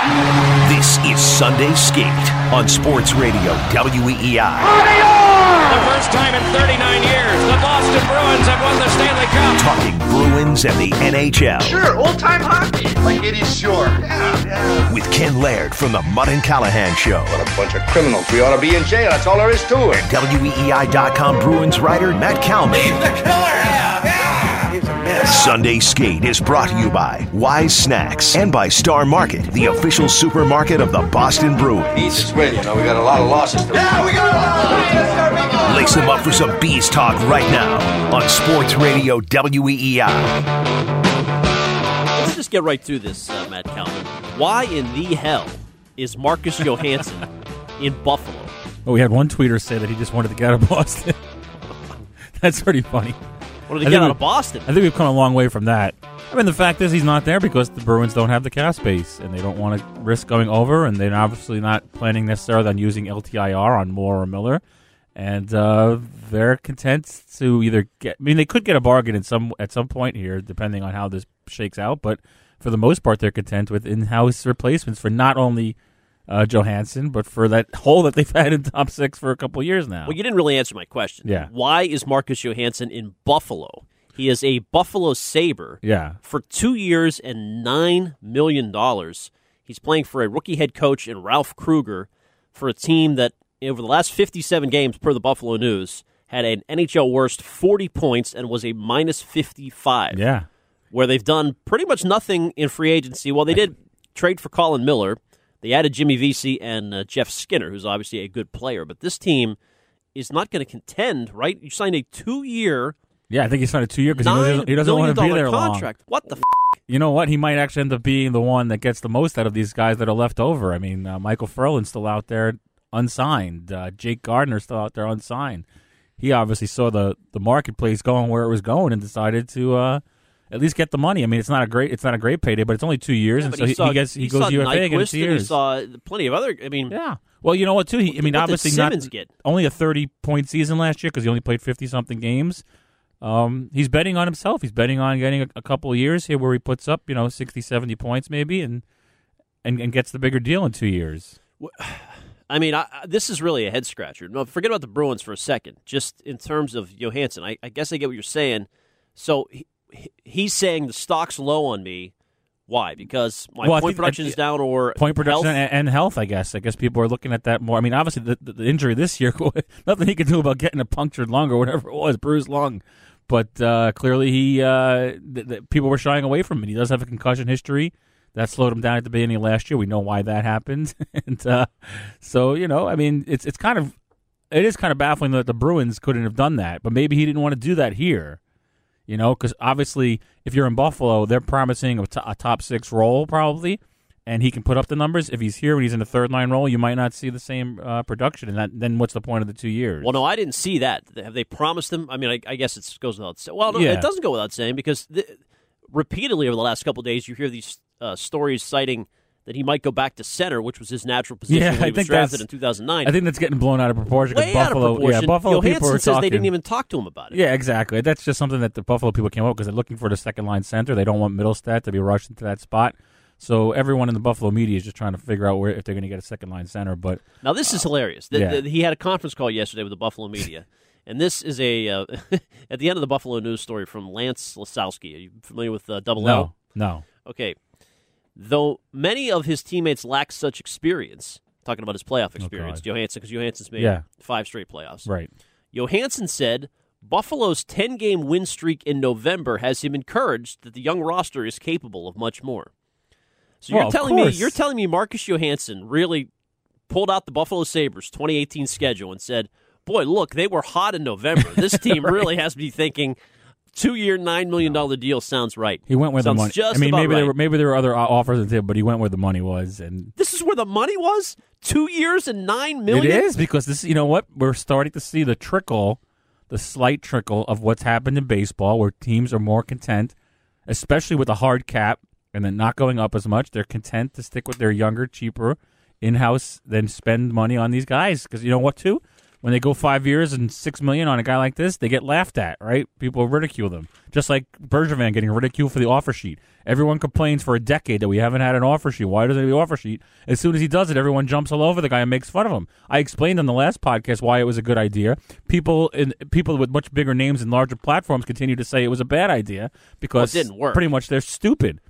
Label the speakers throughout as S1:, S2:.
S1: This is Sunday Skate on Sports Radio WEEI.
S2: The first time in 39 years, the Boston Bruins have won the Stanley Cup.
S1: Talking Bruins and the NHL.
S3: Sure, old time hockey. Like it is sure. Yeah, yeah.
S1: With Ken Laird from the Mudd and Callahan Show.
S3: What a bunch of criminals. We ought to be in jail. That's all there is to it.
S1: WEEI.com Bruins writer Matt Kalman.
S3: He's the killer. Yeah,
S1: Sunday Skate is brought to you by Wise Snacks and by Star Market, the official supermarket of the Boston Bruins.
S3: Needs to win. You know, we got a lot of losses to Yeah, we got a lot of losses.
S1: Lace them up for some B's Talk right now on Sports Radio E WEEI.
S4: Let's just get right through this, uh, Matt Kalman. Why in the hell is Marcus Johansson in Buffalo?
S5: Well, we had one tweeter say that he just wanted to get out of Boston. That's pretty funny.
S4: What did
S5: I
S4: he get
S5: think
S4: out
S5: we-
S4: of Boston?
S5: I think we've come a long way from that. I mean, the fact is he's not there because the Bruins don't have the cap space, and they don't want to risk going over, and they're obviously not planning necessarily on using LTIR on Moore or Miller, and uh, they're content to either get. I mean, they could get a bargain in some at some point here, depending on how this shakes out. But for the most part, they're content with in-house replacements for not only uh, Johansson, but for that hole that they've had in top six for a couple years now.
S4: Well, you didn't really answer my question.
S5: Yeah.
S4: Why is Marcus Johansson in Buffalo? He is a Buffalo Sabre
S5: yeah.
S4: for two years and $9 million. He's playing for a rookie head coach in Ralph Krueger for a team that, over the last 57 games per the Buffalo News, had an NHL worst 40 points and was a minus 55.
S5: Yeah.
S4: where they've done pretty much nothing in free agency. Well, they did trade for Colin Miller. They added Jimmy Vesey and uh, Jeff Skinner, who's obviously a good player. But this team is not going to contend, right? You signed a two-year,
S5: Yeah, I think he signed a two year because he doesn't, he doesn't want to be there
S4: dollar
S5: long.
S4: contract. What the? F-
S5: You know what? He might actually end up being the one that gets the most out of these guys that are left over. I mean, uh, Micheal Ferland's still out there unsigned. Uh, Jake Gardiner's still out there unsigned. He obviously saw the, the marketplace going where it was going and decided to uh, at least get the money. I mean, it's not a great it's not a great payday, but it's only two years,
S4: Yeah,
S5: and so he,
S4: saw,
S5: he gets he,
S4: saw
S5: goes UFA again two
S4: and He
S5: years.
S4: saw plenty of other. I mean,
S5: yeah. Well, you know what? Too. He, I mean, obviously not
S4: get?
S5: only a thirty point season last year because he only played fifty something games. Um, he's betting on himself. He's betting on getting a, a couple of years here where he puts up, you know, 60, 70 points maybe, and and, and gets the bigger deal in two years.
S4: I mean, I, this is really a head scratcher. No, forget about the Bruins for a second. Just in terms of Johansson, I, I guess I get what you're saying. So he, he- he's saying the stock's low on me. Why? Because my
S5: Well,
S4: point production is down, or
S5: Point production
S4: health?
S5: And, and health, I guess. I guess people are looking at that more. I mean, obviously the, the, the injury this year, nothing he could do about getting a punctured lung or whatever it was, bruised lung. But uh, clearly, he uh, th- th- people were shying away from him. He does have a concussion history that slowed him down at the beginning of last year. We know why that happened, and uh, so you know, I mean, it's it's kind of it is kind of baffling that the Bruins couldn't have done that, but maybe he didn't want to do that here. You know, because obviously, if you're in Buffalo, they're promising a top six role probably, and he can put up the numbers. If he's here and he's in a third line role, you might not see the same uh, production, and that, then what's the point of the two years?
S4: Well, no, I didn't see that. Have they promised him? I mean, I, I guess it goes without saying. Well, no,
S5: Yeah.
S4: it doesn't go without saying because the, repeatedly over the last couple of days, you hear these uh, stories citing that he might go back to center, which was his natural position
S5: Yeah,
S4: when he
S5: I
S4: was
S5: think
S4: drafted in 2009.
S5: I think that's getting blown out of proportion because
S4: Way
S5: Buffalo,
S4: out of proportion.
S5: yeah, Buffalo people
S4: Johansson
S5: are
S4: says
S5: talking.
S4: they didn't even talk to him about it.
S5: Yeah, exactly. That's just something that the Buffalo people came up because they're looking for the second line center. They don't want Mittelstadt to be rushed into that spot. So everyone in the Buffalo media is just trying to figure out where if they're going to get a second line center. But
S4: Now this is hilarious. The-
S5: yeah.
S4: the- he had a conference call yesterday with the Buffalo media, And this is a uh, at the end of the Buffalo News story from Lance Lysowski. Are you familiar with uh, Double
S5: No,
S4: L?
S5: no.
S4: Okay. Though many of his teammates lack such experience, talking about his playoff oh, experience,
S5: God.
S4: Johansson, because Johansson's made
S5: Yeah.
S4: five straight playoffs.
S5: Right.
S4: Johansson said Buffalo's 10 game win streak in November has him encouraged that the young roster is capable of much more. So
S5: Well,
S4: you're telling me you're telling me Marcus Johansson really pulled out the Buffalo Sabres 2018 schedule and said, "Boy, look, they were hot in November. This team really has to be thinking two-year, nine million dollar deal sounds right."
S5: He went where
S4: Sounds
S5: the money.
S4: Just
S5: I mean, maybe there were maybe there were other offers too, but he went where the money was, and
S4: This is where the money was. Two years and nine
S5: it
S4: million.
S5: is because this. You know what? We're starting to see the trickle, the slight trickle of what's happened in baseball, where teams are more content, especially with a hard cap and then not going up as much. They're content to stick with their younger, cheaper in-house than spend money on these guys because you know what? Too when they go five years and six million on a guy like this, they get laughed at, right? People ridicule them, just like Bergevin getting ridiculed for the offer sheet. Everyone complains for a decade that we haven't had an offer sheet. Why doesn't he have the offer sheet? As soon as he does it, everyone jumps all over the guy and makes fun of him. I explained on the last podcast why it was a good idea. People in people with much bigger names and larger platforms continue to say it was a bad idea because it
S4: didn't work.
S5: pretty much they're stupid.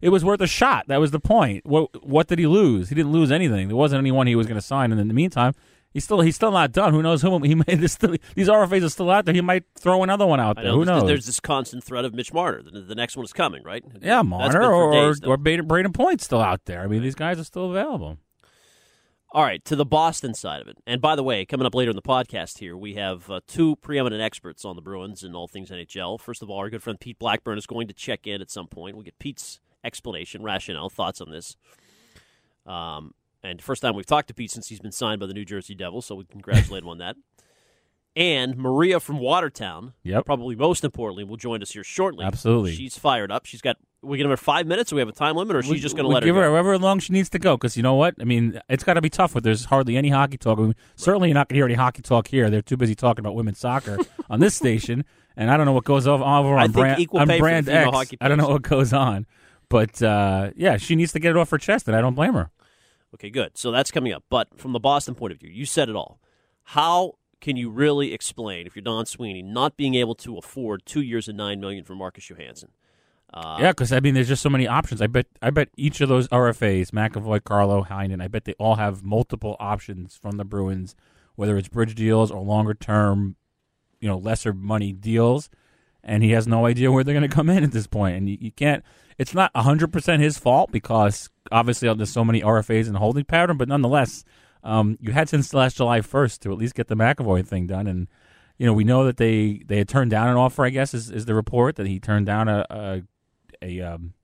S5: It was worth a shot. That was the point. What what did he lose? He didn't lose anything. There wasn't anyone he was going to sign. And in the meantime, he's still he's still not done. Who knows who he may there's still, these RFAs are still out there. He might throw another one out there.
S4: know
S5: Who knows?
S4: there's this constant threat of Mitch Marner. The, the next one is coming, right?
S5: yeah, Marner or
S4: days
S5: or Braden, Brayden Point still out there. I mean, these guys are still available.
S4: All right, to the Boston side of it. And by the way, coming up later in the podcast here, we have uh, two preeminent experts on the Bruins and all things NHL. First of all, our good friend Pete Blackburn is going to check in at some point. We'll get Pete's explanation, rationale, thoughts on this. Um, and first time we've talked to Pete since he's been signed by the New Jersey Devils, so we congratulate him on that. And Maria from Watertown,
S5: Yep.
S4: probably most importantly, will join us here shortly.
S5: Absolutely.
S4: She's fired up. She's got, we give her five minutes, so we have a time limit, or she's just going to let her
S5: give
S4: go?
S5: her however long she needs to go. Because you know what? I mean, it's got to be tough. With there's hardly any hockey talk. I mean, Certainly, you're not going to hear any hockey talk here. They're too busy talking about women's soccer on this station, and I don't know what goes over, over on
S4: I think
S5: brand
S4: equal
S5: on
S4: pay
S5: brand X.
S4: hockey
S5: I don't know what goes on, but uh, yeah, she needs to get it off her chest, and I don't blame her.
S4: Okay, good. So that's coming up. But from the Boston point of view, you said it all. How can you really explain if you're Don Sweeney not being able to afford two years and nine million for Marcus Johansson? Uh,
S5: yeah, because I mean, there's just so many options. I bet, I bet each of those RFAs, McAvoy, Carlo, Heinen, I bet they all have multiple options from the Bruins, whether it's bridge deals or longer term, you know, lesser money deals. And he has no idea where they're going to come in at this point. And you, you can't. It's not 100 percent his fault because obviously there's so many RFAs and holding pattern. But nonetheless, um, you had since last July 1st to at least get the McAvoy thing done. And you know, we know that they they had turned down an offer. I guess is, is the report that he turned down a a, a um,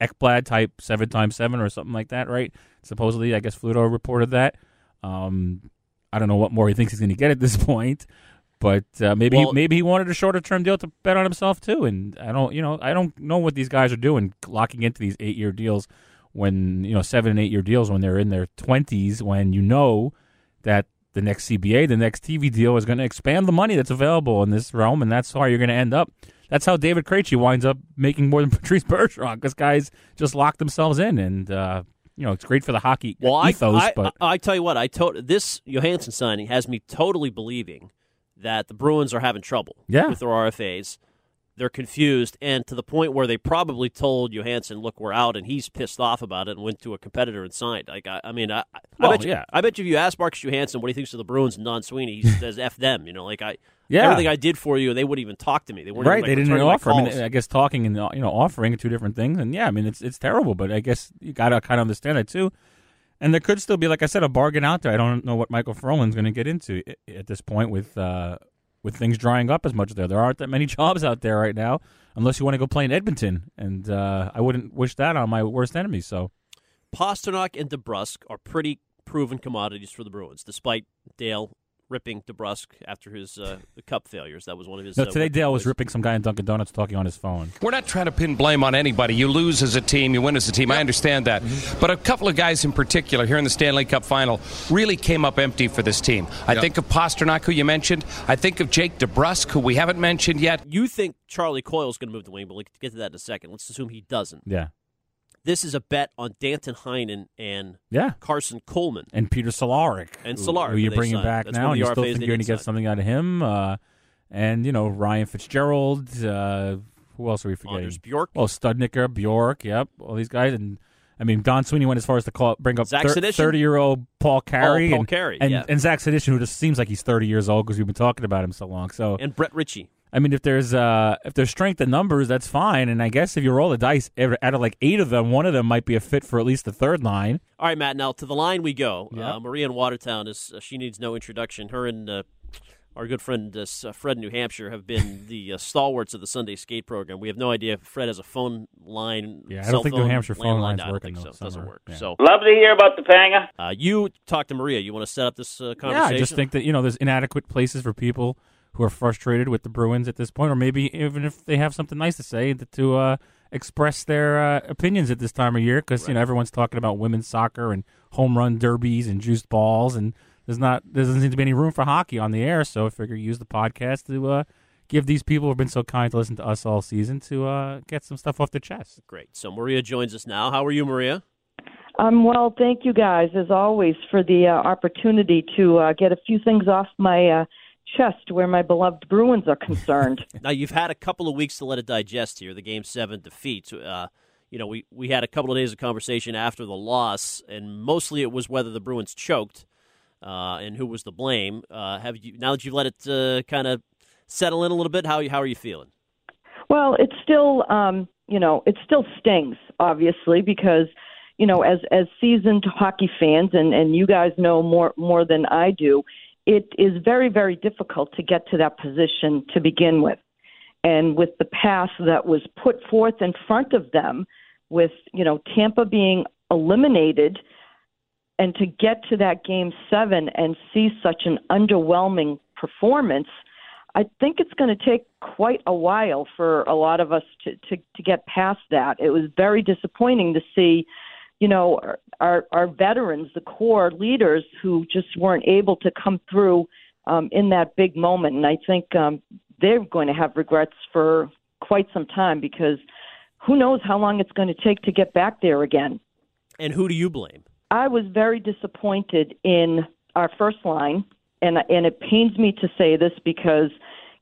S5: Ekblad type seven times seven or something like that, right? Supposedly, I guess Fluto reported that. Um, I don't know what more he thinks he's going to get at this point, but uh, maybe
S4: Well-
S5: maybe he wanted a shorter term deal to bet on himself too. And I don't, you know, I don't know what these guys are doing, locking into these eight year deals when you know seven and eight year deals when they're in their twenties, when you know that the next CBA, the next TV deal is going to expand the money that's available in this realm, and that's how you're going to end up. That's how David Krejci winds up making more than Patrice Bergeron because guys just lock themselves in, and uh, you know it's great for the hockey
S4: Well,
S5: ethos.
S4: I, I,
S5: but
S4: I, I tell you what, I to- this Johansson signing has me totally believing that the Bruins are having trouble
S5: Yeah.
S4: with their RFAs. They're confused, and to the point where they probably told Johansson, "Look, we're out," and he's pissed off about it and went to a competitor and signed. Like, I, I mean, I, I,
S5: Well,
S4: bet you,
S5: yeah.
S4: I bet you if you ask Marcus Johansson what he thinks of the Bruins and Don Sweeney, he says "f them." You know, like I,
S5: Yeah.
S4: everything I did for you, and they wouldn't even talk to me. They weren't
S5: right,
S4: even, like,
S5: they didn't
S4: returning
S5: offer. I mean. I guess talking and you know offering are two different things, and yeah, I mean it's it's terrible, but I guess you got to kind of understand that too. And there could still be, like I said, a bargain out there. I don't know what Micheal Ferland's going to get into at this point with uh, with things drying up as much there. There aren't that many jobs out there right now, unless you want to go play in Edmonton, and uh, I wouldn't wish that on my worst enemy. So
S4: Pastrnak and DeBrusk are pretty proven commodities for the Bruins, despite Dale ripping DeBrusk after his uh, cup failures. That was one of his.
S5: no,
S4: uh,
S5: today
S4: weak
S5: Dale was
S4: points.
S5: ripping some guy in Dunkin' Donuts talking on his phone.
S6: We're not trying to pin blame on anybody. You lose as a team, you win as a team. I understand that. But a couple of guys in particular here in the Stanley Cup final really came up empty for this team. I think of Pastrnak, who you mentioned. I think of Jake DeBrusk, who we haven't mentioned yet.
S4: You think Charlie Coyle's going to move to wing, but we'll get to that in a second. Let's assume he doesn't.
S5: Yeah,
S4: This is a bet on Danton Heinen and
S5: yeah.
S4: Karson Kuhlman.
S5: and Peter Cehlarik,
S4: And
S5: who-
S4: Cehlarik,
S5: who you're bringing
S4: signed.
S5: back
S4: That's
S5: now, and you still think you're going to get something out of him. Uh, and you know Ryan Fitzgerald. Uh, who else are we forgetting?
S4: Anders Bjork.
S5: Oh, Studnicka, Bjork. Yep, all these guys, and I mean Don Sweeney went as far as to call bring up thirty-year-old Paul Carey,
S4: Paul
S5: and,
S4: Carey,
S5: and,
S4: yeah.
S5: and Zach Senyshyn, who just seems like he's thirty years old because we've been talking about him so long. So
S4: And Brett Ritchie.
S5: I mean, if there's uh, if there's strength in numbers, that's fine. And I guess if you roll the dice, out of like eight of them, one of them might be a fit for at least the third line.
S4: All right, Matt. Now to the line we go.
S5: Yeah.
S4: Uh, Maria in Watertown is uh, she needs no introduction. Her and uh, our good friend uh, uh, Fred in New Hampshire have been the uh, stalwarts of the Sunday skate program. We have no idea if Fred has a phone line.
S5: Yeah, I don't think New Hampshire phone
S4: landline.
S5: line's
S4: I don't
S5: working
S4: think
S5: though,
S4: so. It doesn't work.
S5: Yeah.
S4: So
S7: Love to hear about the Panga.
S4: uh, you talk to Maria. You want to set up this uh,
S5: Yeah,
S4: conversation?
S5: I just think that you know there's inadequate places for people who are frustrated with the Bruins at this point, or maybe even if they have something nice to say, to, to uh, express their uh, opinions at this time of year, because you know everyone's talking about women's soccer and home run derbies and juiced balls, and there's not there doesn't seem to be any room for hockey on the air. So I figure use the podcast to uh, give these people who've been so kind to listen to us all season to uh, get some stuff off their chest.
S4: Great. So Maria joins us now. How are you, Maria?
S8: Um, well, thank you guys, as always, for the uh, opportunity to uh, get a few things off my uh, chest where my beloved Bruins are concerned.
S4: Now you've had a couple of weeks to let it digest here. The game seven defeat. Uh, you know, we we had a couple of days of conversation after the loss, and mostly it was whether the Bruins choked uh, and who was to blame. Uh, have you now that you've let it uh, kind of settle in a little bit? How how are you feeling?
S8: well, it still, um, you know, it still stings, obviously, because you know, as as seasoned hockey fans, and and you guys know more more than I do, it is very very difficult to get to that position to begin with, and with the path that was put forth in front of them, with you know Tampa being eliminated and to get to that game seven and see such an underwhelming performance, I think it's going to take quite a while for a lot of us to, to, to get past that. It was very disappointing to see, you know, our, our veterans, the core leaders who just weren't able to come through um, in that big moment. And I think um, they're going to have regrets for quite some time because who knows how long it's going to take to get back there again.
S4: And who do you blame?
S8: I was very disappointed in our first line, and and it pains me to say this because,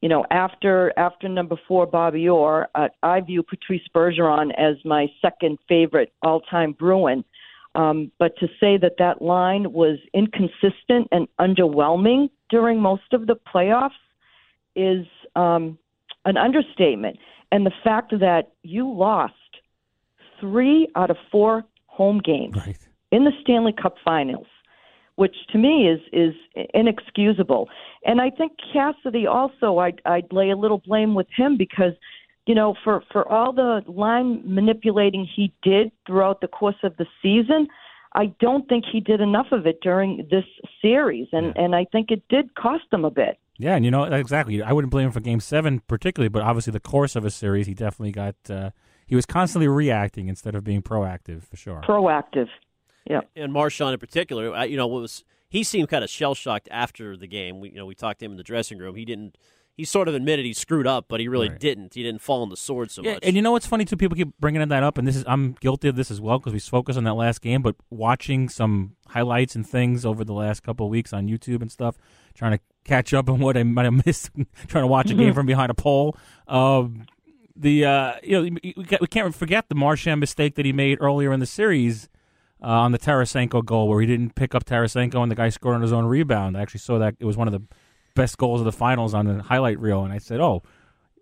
S8: you know, after after number four, Bobby Orr, uh, I view Patrice Bergeron as my second favorite all-time Bruin. Um, but to say that that line was inconsistent and underwhelming during most of the playoffs is um, an understatement. And the fact that you lost three out of four home games
S5: Right.
S8: in the Stanley Cup Finals, which to me is is inexcusable. And I think Cassidy also, I'd, I'd lay a little blame with him because, you know, for for all the line manipulating he did throughout the course of the season. I don't think he did enough of it during this series, and and I think it did cost him a bit.
S5: Yeah, and you know exactly. I wouldn't blame him for Game Seven particularly, but obviously the course of a series, he definitely got. Uh, he was constantly reacting instead of being proactive, for sure.
S8: Proactive. Yeah.
S4: and Marchand in particular, I- you know, was he seemed kind of shell shocked after the game. We, you know, we talked to him in the dressing room. He didn't. He sort of admitted he screwed up, but he really
S5: Right.
S4: didn't. He didn't fall on the sword so
S5: Yeah,
S4: much.
S5: and you know what's funny too? People keep bringing that up, and this is I'm guilty of this as well because we focused on that last game. But watching some highlights and things over the last couple of weeks on YouTube and stuff, trying to catch up on what I might have missed, trying to watch a game from behind a pole. Um, the uh, you know we can't- forget the Marchand mistake that he made earlier in the series uh, on the Tarasenko goal, where he didn't pick up Tarasenko and the guy scored on his own rebound. I actually saw that it was one of the best goals of the finals on the highlight reel, and I said, "Oh,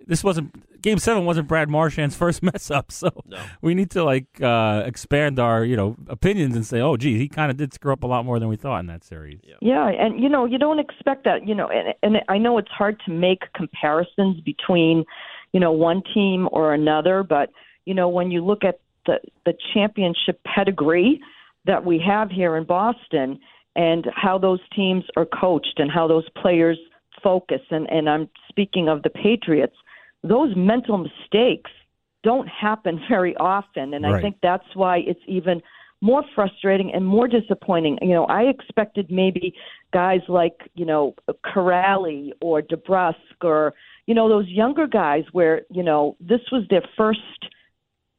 S5: this wasn't Game Seven wasn't Brad Marchand's first mess up." So
S4: No.
S5: we need to like uh, expand our you know opinions and say, "Oh, gee, he kind of did screw up a lot more than we thought in that series."
S8: Yeah, yeah, and you know, you don't expect that, you know, and, and I know it's hard to make comparisons between, you know, one team or another, but you know, when you look at the the championship pedigree that we have here in Boston and how those teams are coached and how those players focus. And and I'm speaking of the Patriots, those mental mistakes don't happen very often. And I think that's why it's even more frustrating and more disappointing. You know, I expected maybe guys like, you know, Corrali or DeBrusk or, you know, those younger guys where, you know, this was their first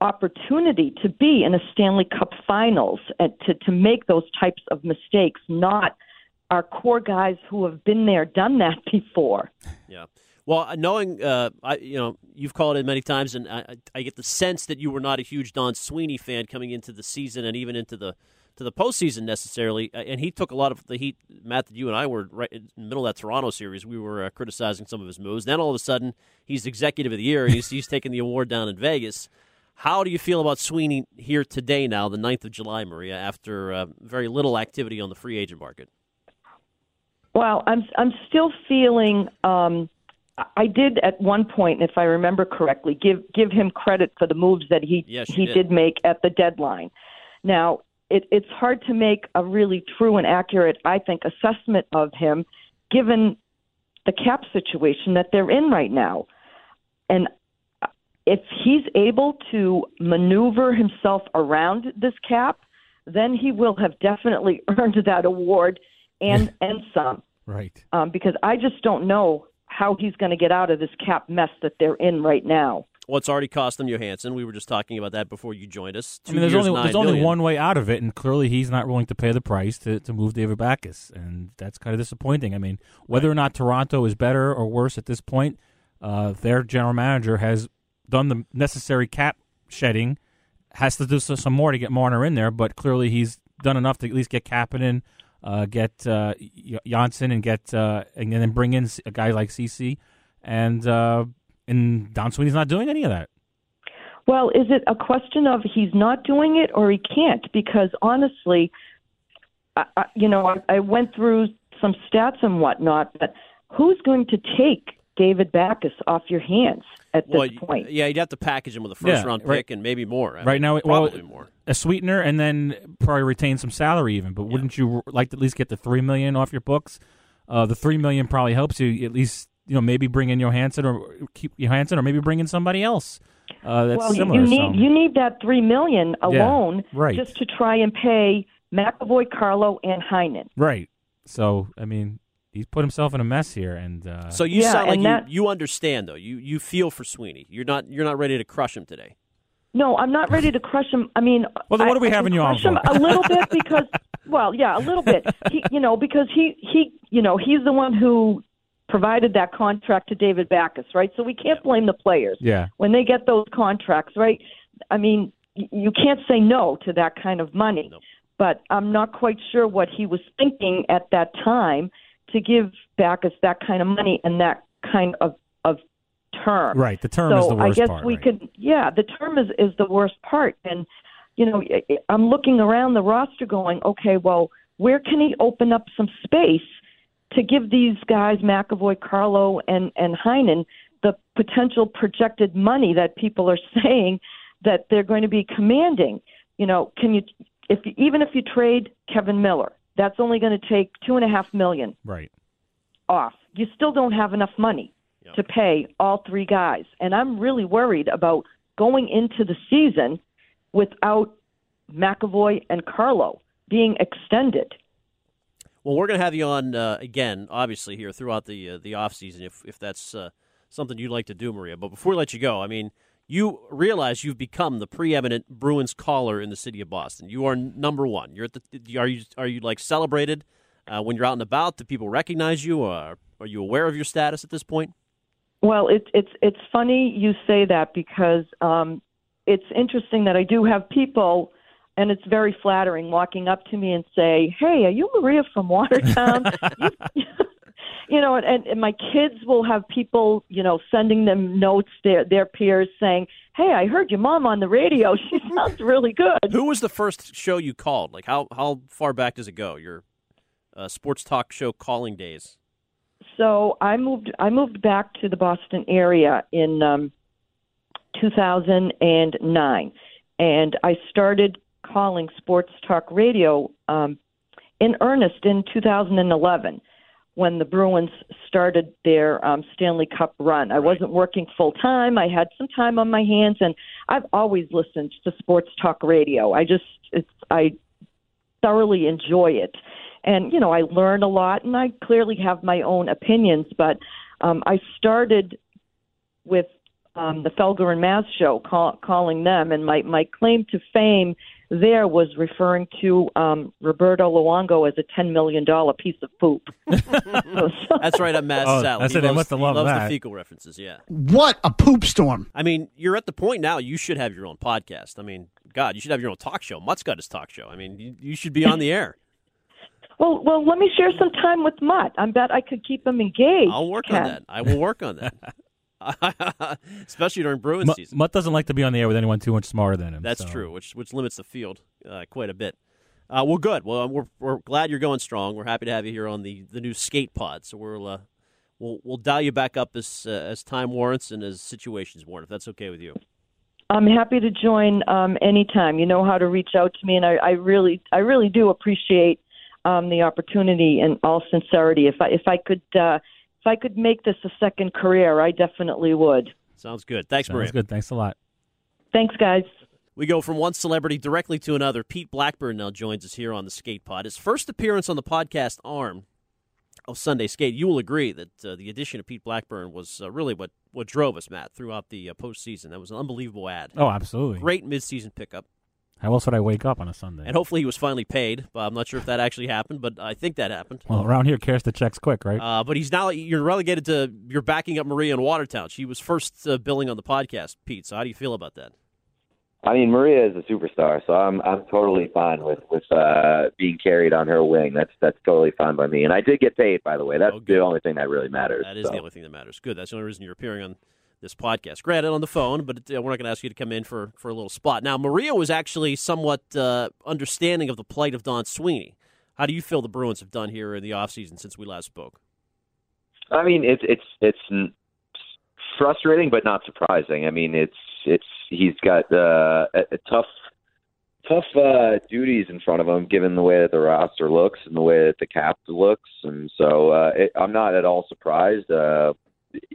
S8: opportunity to be in a Stanley Cup finals and to, to make those types of mistakes, not our core guys who have been there, done that before.
S4: Yeah. Well, uh, knowing, uh, I, you know, you've called it many times, and I, I get the sense that you were not a huge Don Sweeney fan coming into the season and even into the to the postseason necessarily. Uh, and he took a lot of the heat. Matt, that you and I were right in the middle of that Toronto series. We were uh, criticizing some of his moves. Then all of a sudden, he's executive of the year. he's he's taking the award down in Vegas. How do you feel about Sweeney here today, now, the 9th of July, Maria, after uh, very little activity on the free agent market?
S8: Well, I'm I'm still feeling. Um, I did at one point, if I remember correctly, give give him credit for the moves that he
S4: Yes,
S8: he
S4: did.
S8: did make at the deadline. Now, it, it's hard to make a really true and accurate, I think, assessment of him, given the cap situation that they're in right now. And if he's able to maneuver himself around this cap, then he will have definitely earned that award and and some.
S5: Right.
S8: Um, because I just don't know how he's going to get out of this cap mess that they're in right now.
S4: Well, it's already cost them Johansson. We were just talking about that before you joined us. Two
S5: I mean, there's
S4: years,
S5: only there's only one way out of it, and clearly he's not willing to pay the price to, to move David Backes, and that's kind of disappointing. I mean, whether or not Toronto is better or worse at this point, uh, their general manager has done the necessary cap shedding, has to do some more to get Marner in there, but clearly he's done enough to at least get Kapanen, uh, get uh, Johnsson, and get uh, and then bring in a guy like Ceci, and uh, and Don Sweeney's not doing any of that.
S8: Well, is it a question of he's not doing it or he can't? Because honestly, I, I, you know, I, I went through some stats and whatnot, but who's going to take David Backes off your hands at this point?
S4: yeah, you'd have to package him with a first
S5: Yeah,
S4: round
S5: right.
S4: pick and maybe more. I
S5: right
S4: mean,
S5: now, well,
S4: probably more.
S5: a sweetener, and then probably retain some salary even. But wouldn't you like to at least get the three million off your books? Uh, the three million probably helps you at least. You know, maybe bring in Johansson or keep Johansson, or maybe bring in somebody else. Uh, that's
S8: well, you-
S5: similar.
S8: you need
S5: so.
S8: you need that three million alone
S5: right.
S8: just to try and pay McAvoy, Carlo, and Heinen.
S5: right. So I mean, he's put himself in a mess here, and uh,
S4: So you
S8: Yeah,
S4: sound like
S8: and
S4: you, you understand though. You you feel for Sweeney. You're not you're not ready to crush him today.
S8: No, I'm not ready to crush him. I mean,
S5: Well, then what
S8: I-
S5: are we
S8: I can
S5: having you on
S8: crush him a little bit because, well, yeah, a little bit. He, you know, because he he, you know, he's the one who provided that contract to David Backes, right? So we can't blame the players
S5: yeah,
S8: when they get those contracts, right? I mean, you can't say no to that kind of money.
S4: Nope.
S8: But I'm not quite sure what he was thinking at that time to give back Backes that kind of money and that kind of of term
S5: right. The term
S8: so
S5: is the worst part.
S8: I guess
S5: part.
S8: we
S5: right.
S8: could, yeah, the term is is the worst part, and you know, I'm looking around the roster, going, okay, well, where can he open up some space to give these guys, McAvoy, Carlo, and and Heinen, the potential projected money that people are saying that they're going to be commanding? You know, can you, if even if you trade Kevan Miller, that's only going to take two and a half million
S5: right.
S8: off. You still don't have enough money to pay all three guys. And I'm really worried about going into the season without McAvoy and Carlo being extended.
S4: Well, we're going to have you on uh, again, obviously here throughout the uh, the off season, if if that's uh, something you'd like to do, Maria. But before we let you go, I mean, you realize you've become the preeminent Bruins caller in the city of Boston. You are number one. You're at the. Are you are you like celebrated uh, when you're out and about? Do people recognize you? Or are you aware of your status at this point?
S8: Well, it's it's it's funny you say that because um, it's interesting that I do have people, and it's very flattering, walking up to me and say, "Hey, are you Maria from Watertown?" you, know, and, and my kids will have people, you know, sending them notes, their their peers saying, "Hey, I heard your mom on the radio. She sounds really good."
S4: Who was the first show you called? Like how how far back does it go? Your uh, sports talk show calling days.
S8: So I moved. I moved back to the Boston area in um, 2009, and I started calling sports talk radio um, in earnest in 2011 when the Bruins started their um, Stanley Cup run. I wasn't working full time. I had some time on my hands, and I've always listened to sports talk radio. I just it's I thoroughly enjoy it. And, you know, I learn a lot and I clearly have my own opinions, but um, I started with um, the Felger and Maz show, call, calling them. And my, my claim to fame there was referring to um, Roberto Luongo as a ten million dollar piece of poop.
S4: That's right a Matt's
S5: Oh,
S4: alley.
S5: that's
S4: He
S5: it. They
S4: loves-
S5: must have
S4: he
S5: loved
S4: loves
S5: that.
S4: the fecal references. Yeah.
S7: What a poop storm.
S4: I mean, you're at the point now. You should have your own podcast. I mean, God, you should have your own talk show. Mutt's got his talk show. I mean, you, you should be on the air.
S8: well, well, let me share some time with Mutt. I bet I could keep him engaged.
S4: I'll work
S8: Ken.
S4: on that. I will work on that. Especially during Bruins
S5: Mutt,
S4: season.
S5: Mutt doesn't like to be on the air with anyone too much smarter than him.
S4: That's
S5: so.
S4: true, which which limits the field uh, quite a bit. Uh, well, good. Well, we're we're glad you're going strong. We're happy to have you here on the, the new skate pod. So we'll uh, we'll we'll dial you back up as uh, as time warrants and as situations warrant. If that's okay with you.
S8: I'm happy to join um, anytime. You know how to reach out to me, and I, I really, I really do appreciate um, the opportunity. In all sincerity, if I, if I could, uh, if I could make this a second career, I definitely would.
S4: Sounds good. Thanks, Maria.
S5: Sounds
S4: Maria.
S5: good. Thanks a lot.
S8: Thanks, guys.
S4: We go from one celebrity directly to another. Pete Blackburn now joins us here on the Skate Pod. His first appearance on the podcast arm of Sunday Skate. You will agree that uh, the addition of Pete Blackburn was uh, really what, what drove us, Matt, throughout the uh, postseason. That was an unbelievable ad.
S5: Oh, absolutely.
S4: Great midseason pickup.
S5: How else would I wake up on a Sunday?
S4: And hopefully he was finally paid. But I'm not sure if that actually happened, but I think that happened.
S5: well, around here, cash the checks quick, right?
S4: Uh, but he's now you're relegated to you're backing up Maria in Watertown. She was first uh, billing on the podcast, Pete. So how do you feel about that?
S9: I mean, Maria is a superstar, so I'm I'm totally fine with with uh, being carried on her wing. That's that's totally fine by me. And I did get paid, by the way. That's the only thing that really matters.
S4: That is
S9: so.
S4: the only thing that matters. Good. That's the only reason you're appearing on this podcast. Granted, on the phone, but uh, we're not going to ask you to come in for, for a little spot. Now, Maria was actually somewhat uh, understanding of the plight of Don Sweeney. How do you feel the Bruins have done here in the offseason since we last spoke?
S9: I mean, it's it's it's frustrating, but not surprising. I mean, it's it's he's got uh, a, a tough tough uh, duties in front of him, given the way that the roster looks and the way that the cap looks, and so uh, it, I'm not at all surprised. Uh,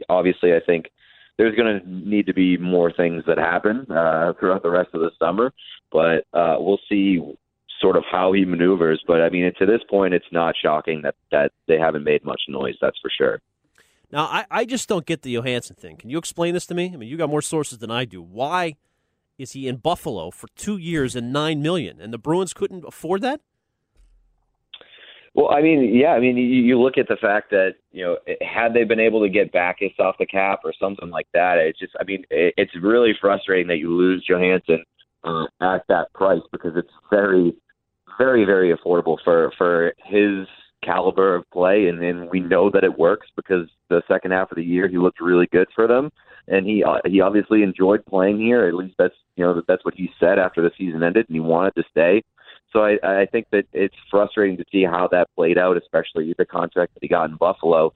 S9: obviously, I think there's going to need to be more things that happen uh, throughout the rest of the summer, but uh, we'll see sort of how he maneuvers. But I mean, to this point, it's not shocking that that they haven't made much noise. That's for sure.
S4: Now, I, I just don't get the Johansson thing. Can you explain this to me? I mean, you got more sources than I do. Why is he in Buffalo for two years and nine million, and the Bruins couldn't afford that?
S9: Well, I mean, yeah, I mean, you, you look at the fact that you know, had they been able to get Backes off the cap or something like that, it's just, I mean, it, it's really frustrating that you lose Johansson uh, at that price because it's very, very, very affordable for for his caliber of play, and then we know that it works because the second half of the year he looked really good for them, and he uh, he obviously enjoyed playing here. At least that's you know that's what he said after the season ended, and he wanted to stay. So I, I think that it's frustrating to see how that played out, especially the contract that he got in Buffalo.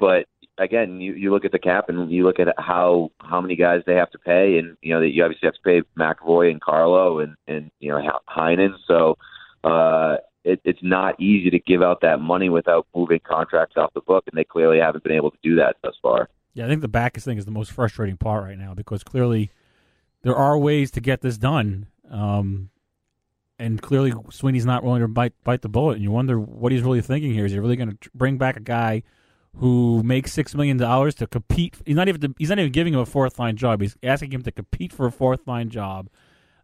S9: But again, you, you look at the cap and you look at how how many guys they have to pay, and you know that you obviously have to pay McAvoy and Carlo and and you know Heinen. So uh, it, it's not easy to give out that money without moving contracts off the book, and they clearly haven't been able to do that thus far.
S5: Yeah, I think the Backes thing is the most frustrating part right now because clearly there are ways to get this done, um, and clearly Sweeney's not willing to bite bite the bullet. And you wonder what he's really thinking here. Is he really going to bring back a guy who makes six million dollars to compete? He's not even he's not even giving him a fourth line job. He's asking him to compete for a fourth line job.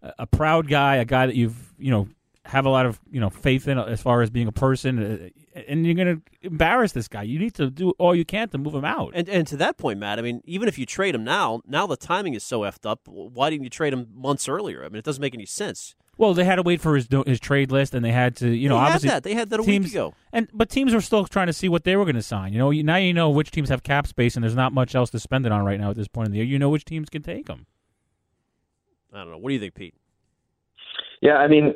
S5: A, a proud guy, a guy that you've you know have a lot of you know faith in as far as being a person, uh, and you're going to embarrass this guy. You need to do all you can to move him out.
S4: And and to that point, Matt, I mean, even if you trade him now, now the timing is so effed up. Why didn't you trade him months earlier? I mean, it doesn't make any sense.
S5: Well, they had to wait for his his trade list, and they had to, you know,
S4: They had
S5: obviously
S4: that. They had that a
S5: teams,
S4: week ago.
S5: And but teams are still trying to see what they were going to sign. You know, now you know which teams have cap space, and there's not much else to spend it on right now at this point in the year. You know which teams can take them.
S4: I don't know. What do you think, Pete?
S9: Yeah, I mean,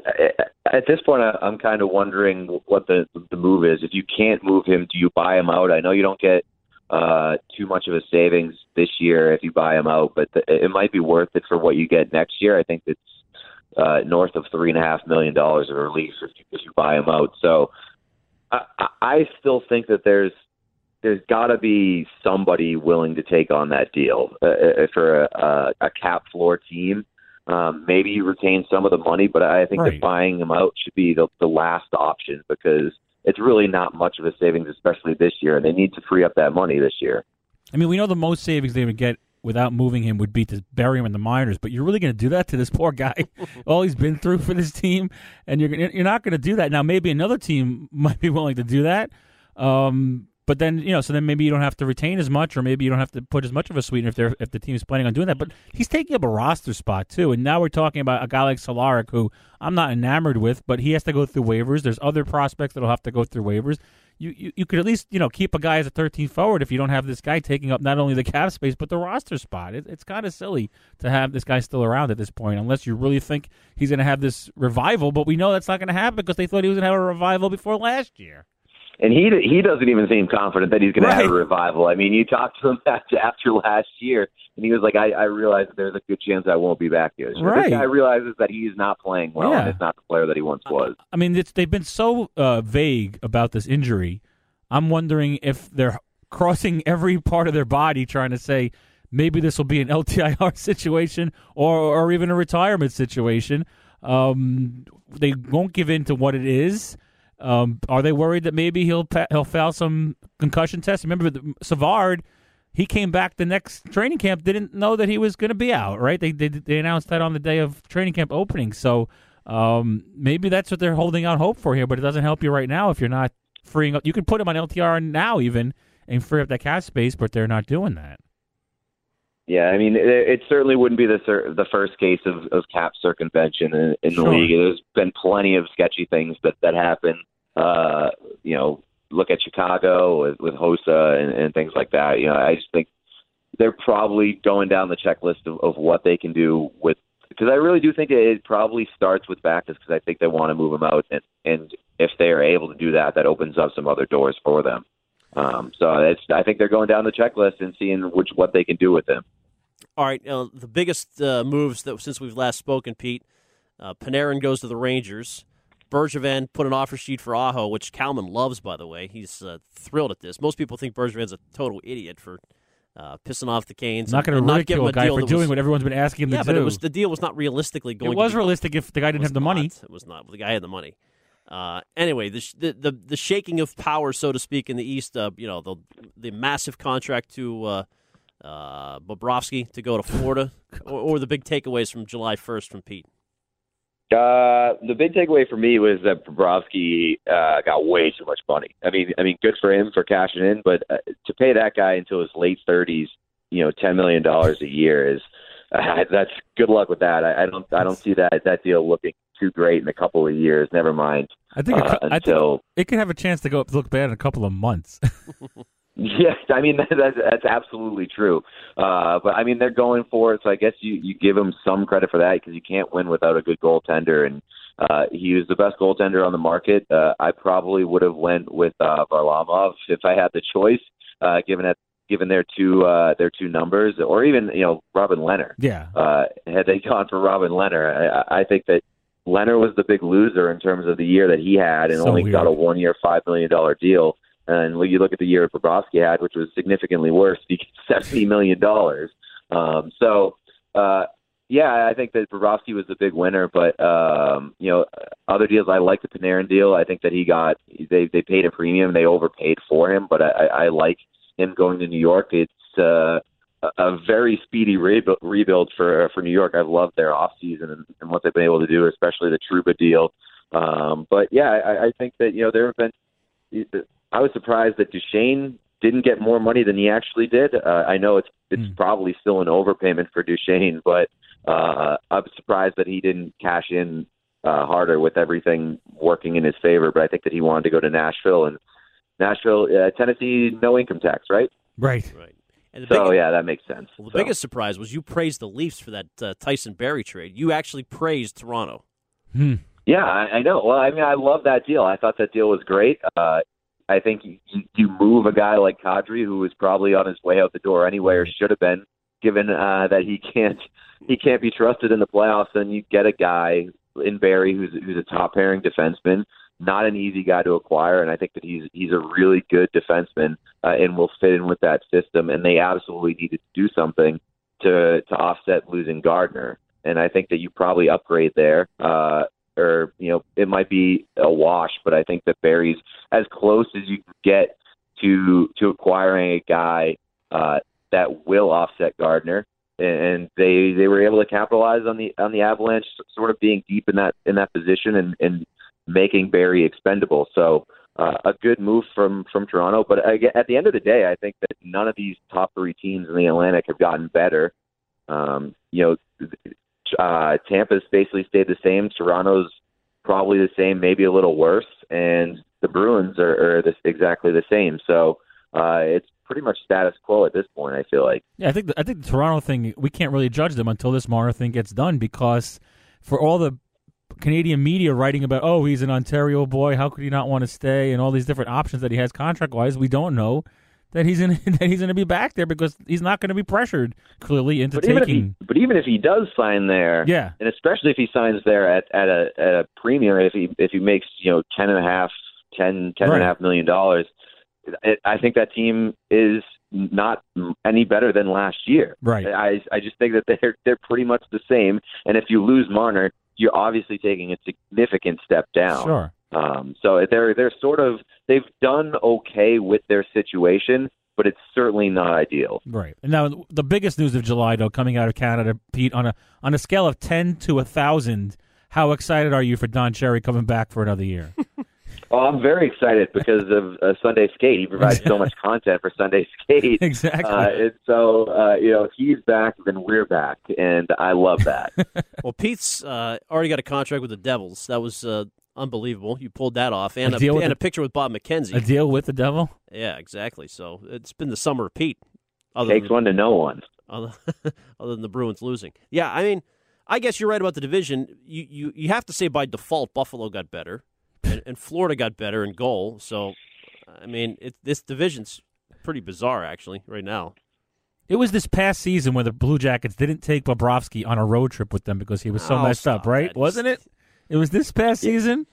S9: at this point, I'm kind of wondering what the the move is. If you can't move him, do you buy him out? I know you don't get uh, too much of a savings this year if you buy him out, but the, it might be worth it for what you get next year. I think it's uh, north of three and a half million dollars of relief if you, if you buy him out. So I, I- I still think that there's there's got to be somebody willing to take on that deal uh, uh, for a, a, a cap floor team. Um, maybe you retain some of the money, but I think
S5: Right.
S9: that buying him out should be the, the last option because it's really not much of a savings, especially this year, and they need to free up that money this year.
S5: I mean, we know the most savings they would get without moving him would be to bury him in the minors. But you're really going to do that to this poor guy, all he's been through for this team, and you're you're not going to do that. Now maybe another team might be willing to do that. Um, but then you know, so then maybe you don't have to retain as much, or maybe you don't have to put as much of a sweetener if they're if the team is planning on doing that. But he's taking up a roster spot too, and now we're talking about a guy like Cehlarik, who I'm not enamored with, but he has to go through waivers. There's other prospects that'll have to go through waivers. You, you you could at least you know keep a guy as a 13th forward if you don't have this guy taking up not only the cap space but the roster spot. It, it's kind of silly to have this guy still around at this point, unless you really think he's going to have this revival. But we know that's not going to happen because they thought he was going to have a revival before last year
S9: and he he doesn't even seem confident that he's going right. to have a revival. I mean, you talked to him after, after last year, and he was like, "I, I realize that there's a good chance I won't be back here." So
S5: right.
S9: This guy realizes that he's not playing well, yeah. and it's not the player that he once was.
S5: I mean, they've been so uh, vague about this injury. I'm wondering if they're crossing every part of their body, trying to say maybe this will be an LTIR situation or or even a retirement situation. Um, they won't give in to what it is. Um, are they worried that maybe he'll he'll fail some concussion test? Remember, Savard, he came back the next training camp, didn't know that he was going to be out. Right? They, they they announced that on the day of training camp opening. So um, maybe that's what they're holding out hope for here. But it doesn't help you right now if you're not freeing up. You could put him on LTR now even and free up that cap space, but they're not doing that.
S9: Yeah, I mean, it, it certainly wouldn't be the the first case of, of cap circumvention in, in
S5: sure.
S9: the league. There's been plenty of sketchy things that that happen uh, you know, look at Chicago with, with Hossa and, and things like that. You know, I just think they're probably going down the checklist of, of what they can do with because I really do think it probably starts with Backes because I think they want to move him out, and, and if they are able to do that, that opens up some other doors for them. Um, so it's I think they're going down the checklist and seeing which what they can do with him.
S4: All right, uh, the biggest uh, moves that since we've last spoken, Pete, uh, Panarin goes to the Rangers. Bergevin put an offer sheet for Aho, which Kalman loves, by the way. He's uh, thrilled at this. Most people think Bergevin's a total idiot for uh, pissing off the Canes.
S5: Not going to ridicule a guy for doing
S4: was,
S5: what everyone's been asking him
S4: yeah,
S5: to
S4: do.
S5: do.
S4: but it was the deal was not realistically going.
S5: It was realistic if the guy didn't have the
S4: not,
S5: money.
S4: It was not. The guy had the money. Uh, anyway, the, the, the the shaking of power, so to speak, in the East. Uh, you know, the the massive contract to uh, uh, Bobrovsky to go to Florida, or, or the big takeaways from July first from Pete.
S9: Uh, the big takeaway for me was that Bobrovsky uh, got way too much money. I mean, I mean, good for him for cashing in, but uh, to pay that guy until his late thirties, you know, ten million dollars a year is uh, that's good luck with that. I, I don't, I don't see that that deal looking too great in a couple of years. Never mind.
S5: I think,
S9: uh,
S5: I
S9: until
S5: think it could have a chance to go up look bad in a couple of months.
S9: Yes, I mean that's that's absolutely true. Uh, but I mean they're going for it, so I guess you you give them some credit for that because you can't win without a good goaltender, and uh, he was the best goaltender on the market. Uh, I probably would have went with uh, Varlamov if I had the choice, uh, given that given their two uh, their two numbers, or even you know Robin Lehner.
S5: Yeah.
S9: Uh, had they gone for Robin Lehner, I, I think that Lehner was the big loser in terms of the year that he had, and
S5: So
S9: only
S5: weird.
S9: got a one year five million dollar deal. And when you look at the year Bobrovsky had, which was significantly worse, he got seventy million dollars. Um, so, uh, yeah, I think that Bobrovsky was the big winner. But um, you know, other deals, I like the Panarin deal. I think that he got they they paid a premium, they overpaid for him. But I, I like him going to New York. It's uh, a- very speedy rebuild, rebuild for for New York. I've loved their off season and, and what they've been able to do, especially the Trouba deal. Um, but yeah, I, I think that you know there have been. I was surprised that Duchene didn't get more money than he actually did. Uh, I know it's it's
S5: Mm.
S9: probably still an overpayment for Duchene, but uh, I'm surprised that he didn't cash in uh, harder with everything working in his favor. But I think that he wanted to go to Nashville and Nashville, uh, Tennessee, no income tax, right?
S5: Right.
S4: Right. And
S9: So
S4: big-
S9: yeah, that makes sense.
S4: Well, the
S9: So-
S4: biggest surprise was you praised the Leafs for that uh, Tyson Barrie trade. You actually praised Toronto.
S5: Hmm.
S9: Yeah, I, I know. Well, I mean, I love that deal. I thought that deal was great. Uh, I think you, you move a guy like Kadri, who is probably on his way out the door anyway, or should have been, given uh, that he can't he can't be trusted in the playoffs. And you get a guy in Barrie who's who's a top pairing defenseman, not an easy guy to acquire. And I think that he's he's a really good defenseman uh, and will fit in with that system. And they absolutely needed to do something to to offset losing Gardiner. And I think that you probably upgrade there. Uh, or you know it might be a wash, but I think that Barrie's as close as you can get to to acquiring a guy uh, that will offset Gardiner, and they they were able to capitalize on the on the Avalanche sort of being deep in that in that position and and making Barry expendable. So uh, a good move from from Toronto. But at the end of the day, I think that none of these top three teams in the Atlantic have gotten better. Um, you know, uh, Tampa's basically stayed the same. Toronto's probably the same, maybe a little worse, and the Bruins are, are this, exactly the same. So uh, it's pretty much status quo at this point. I feel like.
S5: Yeah, I think the, I think the Toronto thing we can't really judge them until this Marner thing gets done because for all the Canadian media writing about oh he's an Ontario boy, how could he not want to stay, and all these different options that he has contract wise, we don't know that he's in that he's going to be back there because he's not going to be pressured clearly into
S9: but
S5: taking.
S9: Even he, but even if he does sign there,
S5: yeah,
S9: and especially if he signs there at at a at a premium, if he if he makes you know ten and a half, ten ten
S5: Right.
S9: and a half million dollars, it, I think that team is not any better than last year.
S5: Right.
S9: I I just think that they're they're pretty much the same. And if you lose Marner, you're obviously taking a significant step down.
S5: Sure.
S9: Um, so they're they're sort of they've done okay with their situation, but it's certainly not ideal.
S5: Right. And now the biggest news of July, though, coming out of Canada, Pete, on a on a scale of ten to a thousand, how excited are you for Don Cherry coming back for another year?
S9: Oh, I'm very excited because of uh, Sunday Skate. He provides so much content for Sunday Skate.
S5: Exactly.
S9: Uh, and so, uh, you know, if he's back, then we're back, and I love that.
S4: well, Pete's uh, already got a contract with the Devils. That was uh, unbelievable. You pulled that off, and
S5: A
S4: a,
S5: deal with
S4: and
S5: the-
S4: a picture with Bob McKenzie.
S5: a deal with the devil?
S4: Yeah, exactly. So it's been the summer of Pete. Other
S9: Takes
S4: than,
S9: one to know one.
S4: Other, other than the Bruins losing. Yeah, I mean, I guess you're right about the division. You you, you have to say by default Buffalo got better, and, and Florida got better in goal. So, I mean, it, this division's pretty bizarre actually right now.
S5: It was this past season where the Blue Jackets didn't take Bobrovsky on a road trip with them because he was so
S4: Oh,
S5: messed up, right?
S4: that.
S5: Wasn't it? It was this past season.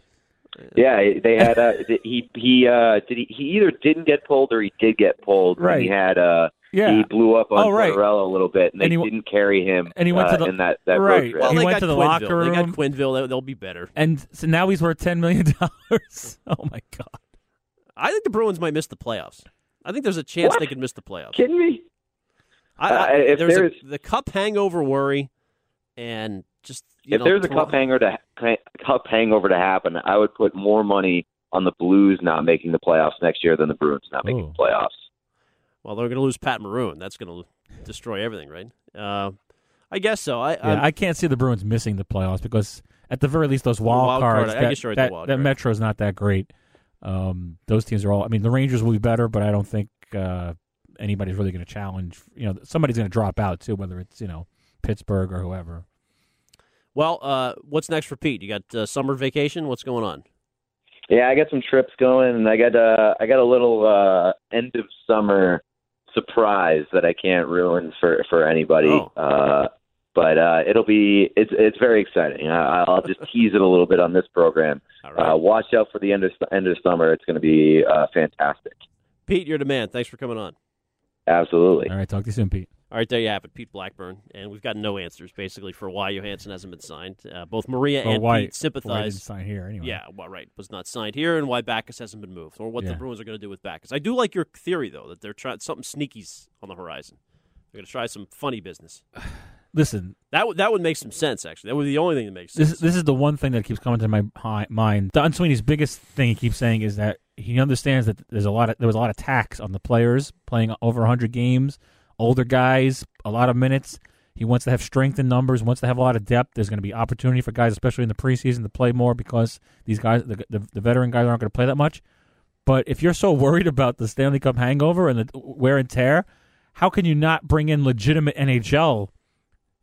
S9: Yeah, they had uh, he he uh, did he, he either didn't get pulled or he did get pulled.
S5: Right.
S9: He had uh,
S5: Yeah.
S9: he blew up on
S5: Oh, right.
S9: Tortorella a little bit, and they
S5: he-
S9: didn't carry him.
S5: and he went
S9: uh,
S5: to the-
S9: in that that
S5: right.
S9: road trip.
S4: Well,
S5: He went to the
S4: Quenneville.
S5: locker
S4: They got
S5: room.
S4: Quenneville. They'll, they'll be better.
S5: And so now he's worth ten million dollars. oh my god!
S4: I think the Bruins might miss the playoffs. I think there's a chance they could miss the playoffs.
S9: Kidding me?
S4: I, I,
S9: Uh, if
S4: there's,
S9: there's-
S4: a, the cup hangover worry, and just you
S9: if
S4: know,
S9: there's a
S4: Toronto-
S9: cup hanger to cup hangover to happen, I would put more money on the Blues not making the playoffs next year than the Bruins not making
S5: Ooh.
S9: the playoffs.
S4: Well, they're going to lose Pat Maroon. That's going to destroy everything, right? Uh, I guess so. I,
S5: Yeah,
S4: I'm-
S5: can't see the Bruins missing the playoffs because at the very least those wild,
S4: wild card,
S5: cards.
S4: I
S5: that,
S4: guess you're right,
S5: that,
S4: wild
S5: that
S4: card.
S5: Metro's not that great. Um, those teams are all. I mean, the Rangers will be better, but I don't think uh, anybody's really going to challenge. You know, somebody's going to drop out too, whether it's you know Pittsburgh or whoever.
S4: Well, uh, what's next for Pete? You got uh, summer vacation. What's going on?
S9: Yeah, I got some trips going, and I got uh, I got a little uh, end of summer surprise that I can't ruin for for anybody.
S4: Oh.
S9: Uh, but uh, it'll be it's it's very exciting. I, I'll just tease it a little bit on this program.
S4: All right,
S9: Uh, watch out for the end of end of summer. It's going to be uh, fantastic.
S4: Pete, you're the man. Thanks for coming on.
S9: Absolutely.
S5: All right, talk to you soon, Pete.
S4: All right, there you have it, Pete Blackburn, and we've got no answers basically for why Johansson hasn't been signed. Uh, both Maria
S5: Or
S4: and
S5: why
S4: Pete
S5: why he didn't
S4: sympathize.
S5: sign here anyway?
S4: Yeah, well, right, was not signed here, and why Backes hasn't been moved, or what the Bruins are going to do with Backes. I do like your theory though that they're trying something sneaky's on the horizon. They're going to try some funny business.
S5: Listen,
S4: That would that would make some sense. Actually, that would be the only thing that makes sense.
S5: this this is the one thing that keeps coming to my hi- mind. Don Sweeney's biggest thing he keeps saying is that he understands that there's a lot of there was a lot of tax on the players playing over 100 games, older guys, a lot of minutes. He wants to have strength in numbers, wants to have a lot of depth. There's going to be opportunity for guys, especially in the preseason, to play more because these guys, the, the, the veteran guys, aren't going to play that much. But if you're so worried about the Stanley Cup hangover and the wear and tear, how can you not bring in legitimate NHL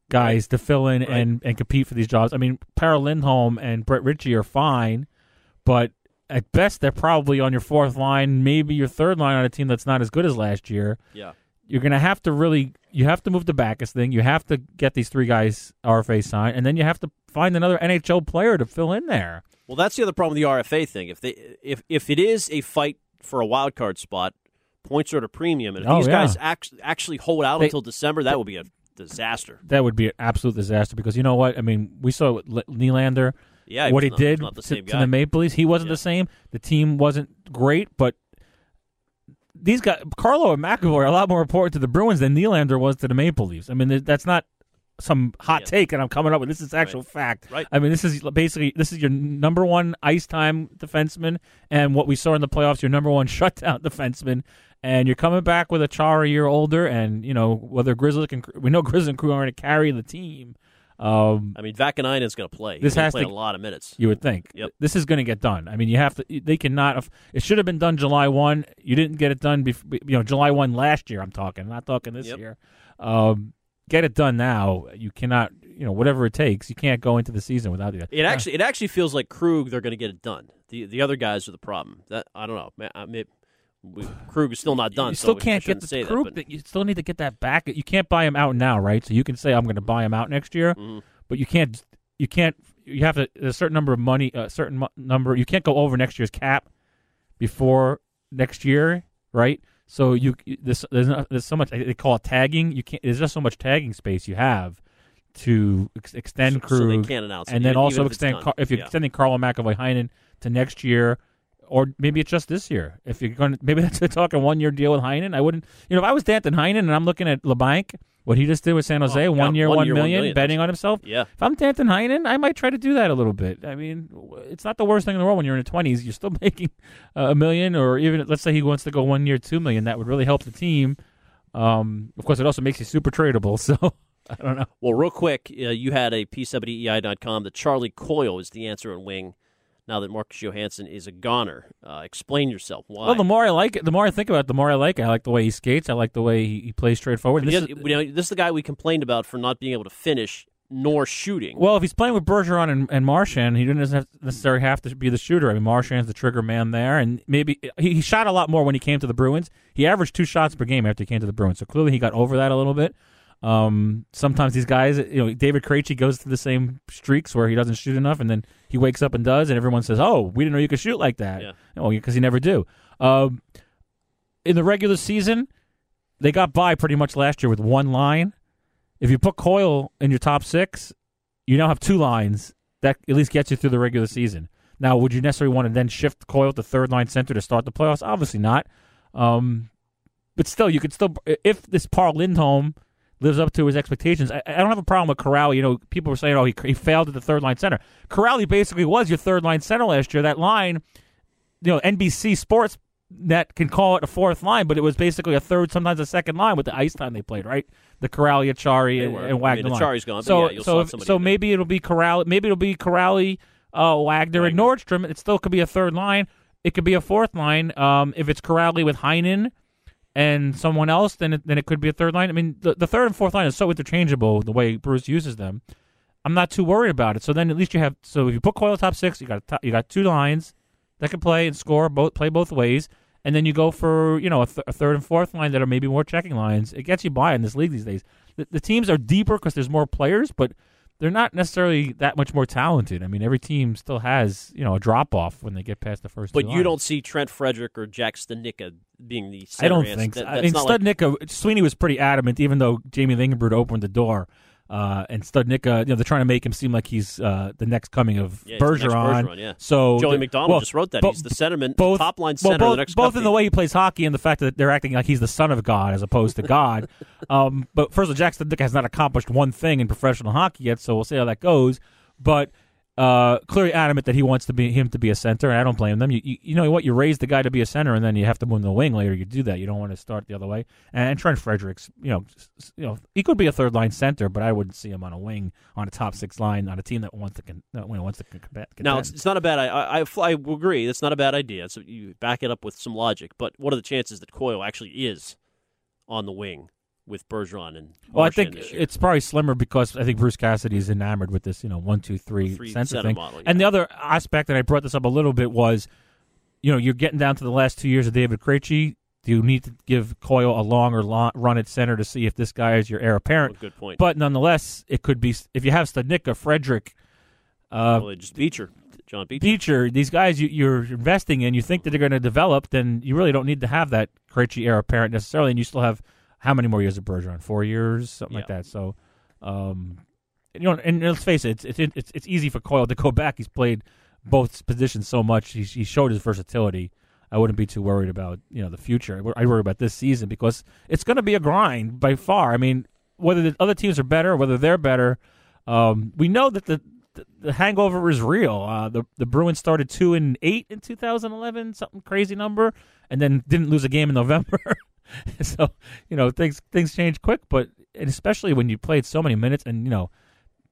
S5: guys to fill in and, and compete for these jobs? I mean, Par Lindholm and Brett Ritchie are fine, but at best they're probably on your fourth line, maybe your third line on a team that's not as good as last year.
S4: yeah.
S5: You're going to have to really you have to move the Backes thing. You have to get these three guys RFA signed, and then you have to find another NHL player to fill in there.
S4: Well, that's the other problem with the RFA thing. If they if if it is a fight for a wild card spot, points are at a premium, and if
S5: Oh,
S4: these
S5: yeah.
S4: guys act, actually hold out
S5: They-
S4: until December, that would be a disaster.
S5: That would be an absolute disaster because you know what? I mean, we saw Nylander
S4: Yeah, he
S5: what he
S4: not-
S5: did
S4: the
S5: to, to the Maple Leafs. He wasn't
S4: Yeah.
S5: the same. The team wasn't great, but these guys, Carlo and McAvoy, are a lot more important to the Bruins than Nylander was to the Maple Leafs. I mean, that's not some hot take, and I'm coming up with this is actual fact.
S4: Right.
S5: I mean, this is basically this is your number one ice time defenseman, and what we saw in the playoffs, your number one shutdown defenseman. And you're coming back with a Char a year older, and you know whether Grizzly can. We know Grizzly and Crew are going to carry the team. Um,
S4: I mean, Vaakanainen is going to play.
S5: This
S4: He's
S5: has
S4: play
S5: to-
S4: a lot of minutes.
S5: You would think.
S4: Yep.
S5: This is going to get done. I mean, you have to. They cannot. It should have been done July one. You didn't get it done. Before, you know, July one last year. I'm talking. I'm not talking this
S4: Yep.
S5: year. Um, get it done now. You cannot. You know, whatever it takes. You can't go into the season without it.
S4: It actually, it actually feels like Krug. They're going to get it done. The the other guys are the problem. That I don't know. I mean, we, Krug is still not done.
S5: You still
S4: I
S5: can't get the
S4: say that, but-
S5: you still need to get that back. You can't buy him out now, right? So you can say I'm going to buy him out next year,
S4: Mhm.
S5: but you can't. You can't. You have to a certain number of money, a certain mu- number. You can't go over next year's cap before next year, right? So you there's there's, not, there's so much they call it tagging. You can't. There's just so much tagging space you have to ex- extend
S4: So- so they
S5: Krug,
S4: can't announce it,
S5: and then
S4: even-
S5: also
S4: even
S5: extend. Car- if you're
S4: Yeah.
S5: extending Carlo McAvoy Heinen to next year, or maybe it's just this year. If you're going, to maybe that's a talking one year deal with Heinen. I wouldn't, you know, if I was Danton Heinen and I'm looking at Labanc, what he just did with San Jose,
S4: Oh, yeah,
S5: one year,
S4: one
S5: one
S4: year, one
S5: million, betting on himself.
S4: Yeah.
S5: If I'm Danton Heinen, I might try to do that a little bit. I mean, it's not the worst thing in the world when you're in the 20s. You're still making uh, a million, or even let's say he wants to go one year, two million. That would really help the team. Um, of course, it also makes you super tradable. So I don't know.
S4: Well, real quick, uh, you had a piece up at EI.com that Charlie Coyle is the answer in wing. Now that Marcus Johansson is a goner, uh, explain yourself. Why?
S5: Well, the more I like it, the more I think about it, the more I like it. I like the way he skates. I like the way he, he plays straightforward. This is-
S4: you know, this is the guy we complained about for not being able to finish nor shooting.
S5: Well, if he's playing with Bergeron and, and Marchand, he doesn't have necessarily have to be the shooter. I mean, Marchand's the trigger man there, and maybe he, he shot a lot more when he came to the Bruins. He averaged two shots per game after he came to the Bruins, so clearly he got over that a little bit. Um, sometimes these guys, you know, David Krejci goes through the same streaks where he doesn't shoot enough, and then he wakes up and does, and everyone says, "Oh, we didn't know you could shoot like that."
S4: Yeah.
S5: Oh, because he never do. Um, in the regular season, they got by pretty much last year with one line. If you put Coyle in your top six, you now have two lines that at least gets you through the regular season. Now, would you necessarily want to then shift Coyle to third line center to start the playoffs? Obviously not. Um, but still, you could still if this Paul Lindholm lives up to his expectations. I, I don't have a problem with Kuraly. You know, people were saying, "Oh, he, he failed at the third line center." Kuraly basically was your third line center last year. That line, you know, NBC Sports Net can call it a fourth line, but it was basically a third, sometimes a second line with the ice time they played. Right, the Kuraly,
S4: Acciari,
S5: and, and
S4: I
S5: Wagner.
S4: mean, Acciari's gone,
S5: so
S4: yeah,
S5: so if- so maybe it'll be Kuraly. Maybe it'll be Kuraly, uh, Wagner, and Nordstrom. It still could be a third line. It could be a fourth line. Um, if it's Kuraly with Heinen and someone else, then it, then it could be a third line. I mean, the, the third and fourth line is so interchangeable the way Bruce uses them. I'm not too worried about it. So then at least you have. So if you put Coyle top six, you got top, you got two lines that can play and score both play both ways, and then you go for you know a, th- a third and fourth line that are maybe more checking lines. It gets you by in this league these days. The, the teams are deeper because there's more players, but they're not necessarily that much more talented. I mean, every team still has you know a drop off when they get past the first.
S4: but you
S5: lines.
S4: don't see Trent Frederick or Jack Studnicka being the
S5: I don't think. So.
S4: That-
S5: I mean,
S4: like-
S5: Sweeney was pretty adamant, even though Jamie Langenbrunner opened the door. Uh, and Studnicka, you know, they're trying to make him seem like he's uh, the next coming of
S4: Yeah, he's the next
S5: Bergeron.
S4: Bergeron, yeah.
S5: So
S4: Joey McDonald
S5: well,
S4: just wrote that.
S5: bo-
S4: He's the sentiment,
S5: both
S4: top line
S5: well,
S4: center
S5: both,
S4: of the next
S5: both
S4: cup
S5: in the way he plays hockey and the fact that they're acting like he's the son of God as opposed to God. um, but first of all, Jack Studnicka has not accomplished one thing in professional hockey yet, so we'll see how that goes. But uh, clearly adamant that he wants to be him to be a center, and I don't blame them. You, you, you know what? You raise the guy to be a center, and then you have to move him to the wing later. You do that. You don't want to start the other way. And, Trent Fredericks, you know, you know, he could be a third line center, but I wouldn't see him on a wing on a top six line on a team that wants to con- that wants to contend.
S4: Now it's, it's not a bad. I, I I agree. It's not a bad idea. So you back it up with some logic. But what are the chances that Coyle actually is on the wing with Bergeron and?
S5: Well, I think it's probably slimmer because I think Bruce Cassidy is enamored with this, you know, one, two, three,
S4: Three
S5: center
S4: center
S5: thing.
S4: model,
S5: And the other aspect, and I brought this up a little bit, was, you know, you're getting down to the last two years of David Krejci. Do you need to give Coyle a longer lo- run at center to see if this guy is your heir apparent?
S4: Oh, good point.
S5: But nonetheless, it could be if you have Studnicka, Frederick, uh,
S4: well, just Beecher, John Beecher.
S5: Beecher, these guys you, you're investing in, you think that they're going to develop, then you really don't need to have that Krejci heir apparent necessarily, and you still have how many more years of Bergeron? Four years, something like that. So, um, you know, and let's face it, it's, it's it's it's easy for Coyle to go back. He's played both positions so much. He, he showed his versatility. I wouldn't be too worried about you know the future. I worry about this season because it's going to be a grind by far. I mean, whether the other teams are better, whether they're better, um, we know that the, the the hangover is real. Uh, the the Bruins started two and eight in 2011, something crazy number, and then didn't lose a game in November. so you know things things change quick, but and especially when you played so many minutes, and you know,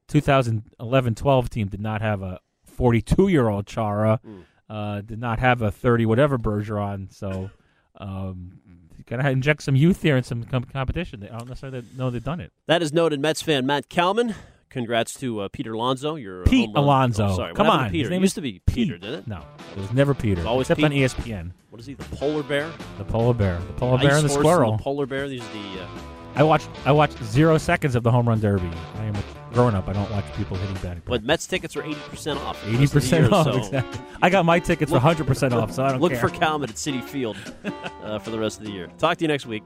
S5: 2011-12 team did not have a 42 year old Chara,
S4: Mm.
S5: uh, did not have a 30 whatever Bergeron. So um, gotta inject some youth here and some competition. I don't necessarily know they've done it.
S4: That is noted Mets fan Matt Kalman. Congrats to uh, Peter Alonso. Your uh,
S5: Pete
S4: home run-
S5: Alonso.
S4: Oh, sorry,
S5: Come on.
S4: Peter.
S5: His
S4: It
S5: name
S4: used to be Peter, didn't it?
S5: No, it was never Peter.
S4: It was always
S5: except
S4: Pete.
S5: on ESPN.
S4: What is he? The polar bear?
S5: The polar bear, the polar bear,
S4: Ice
S5: and the squirrel.
S4: the polar bear. These are the. Uh,
S5: I watched. I watched zero seconds of the home run derby. I am a grown up. I don't watch people hitting batting.
S4: but Mets tickets are eighty percent off.
S5: Eighty
S4: rest of the
S5: percent off.
S4: so
S5: Exactly. I got my tickets for hundred percent off, so I don't care.
S4: Look
S5: care.
S4: for Kalman at Citi Field uh, for the rest of the year. Talk to you next week.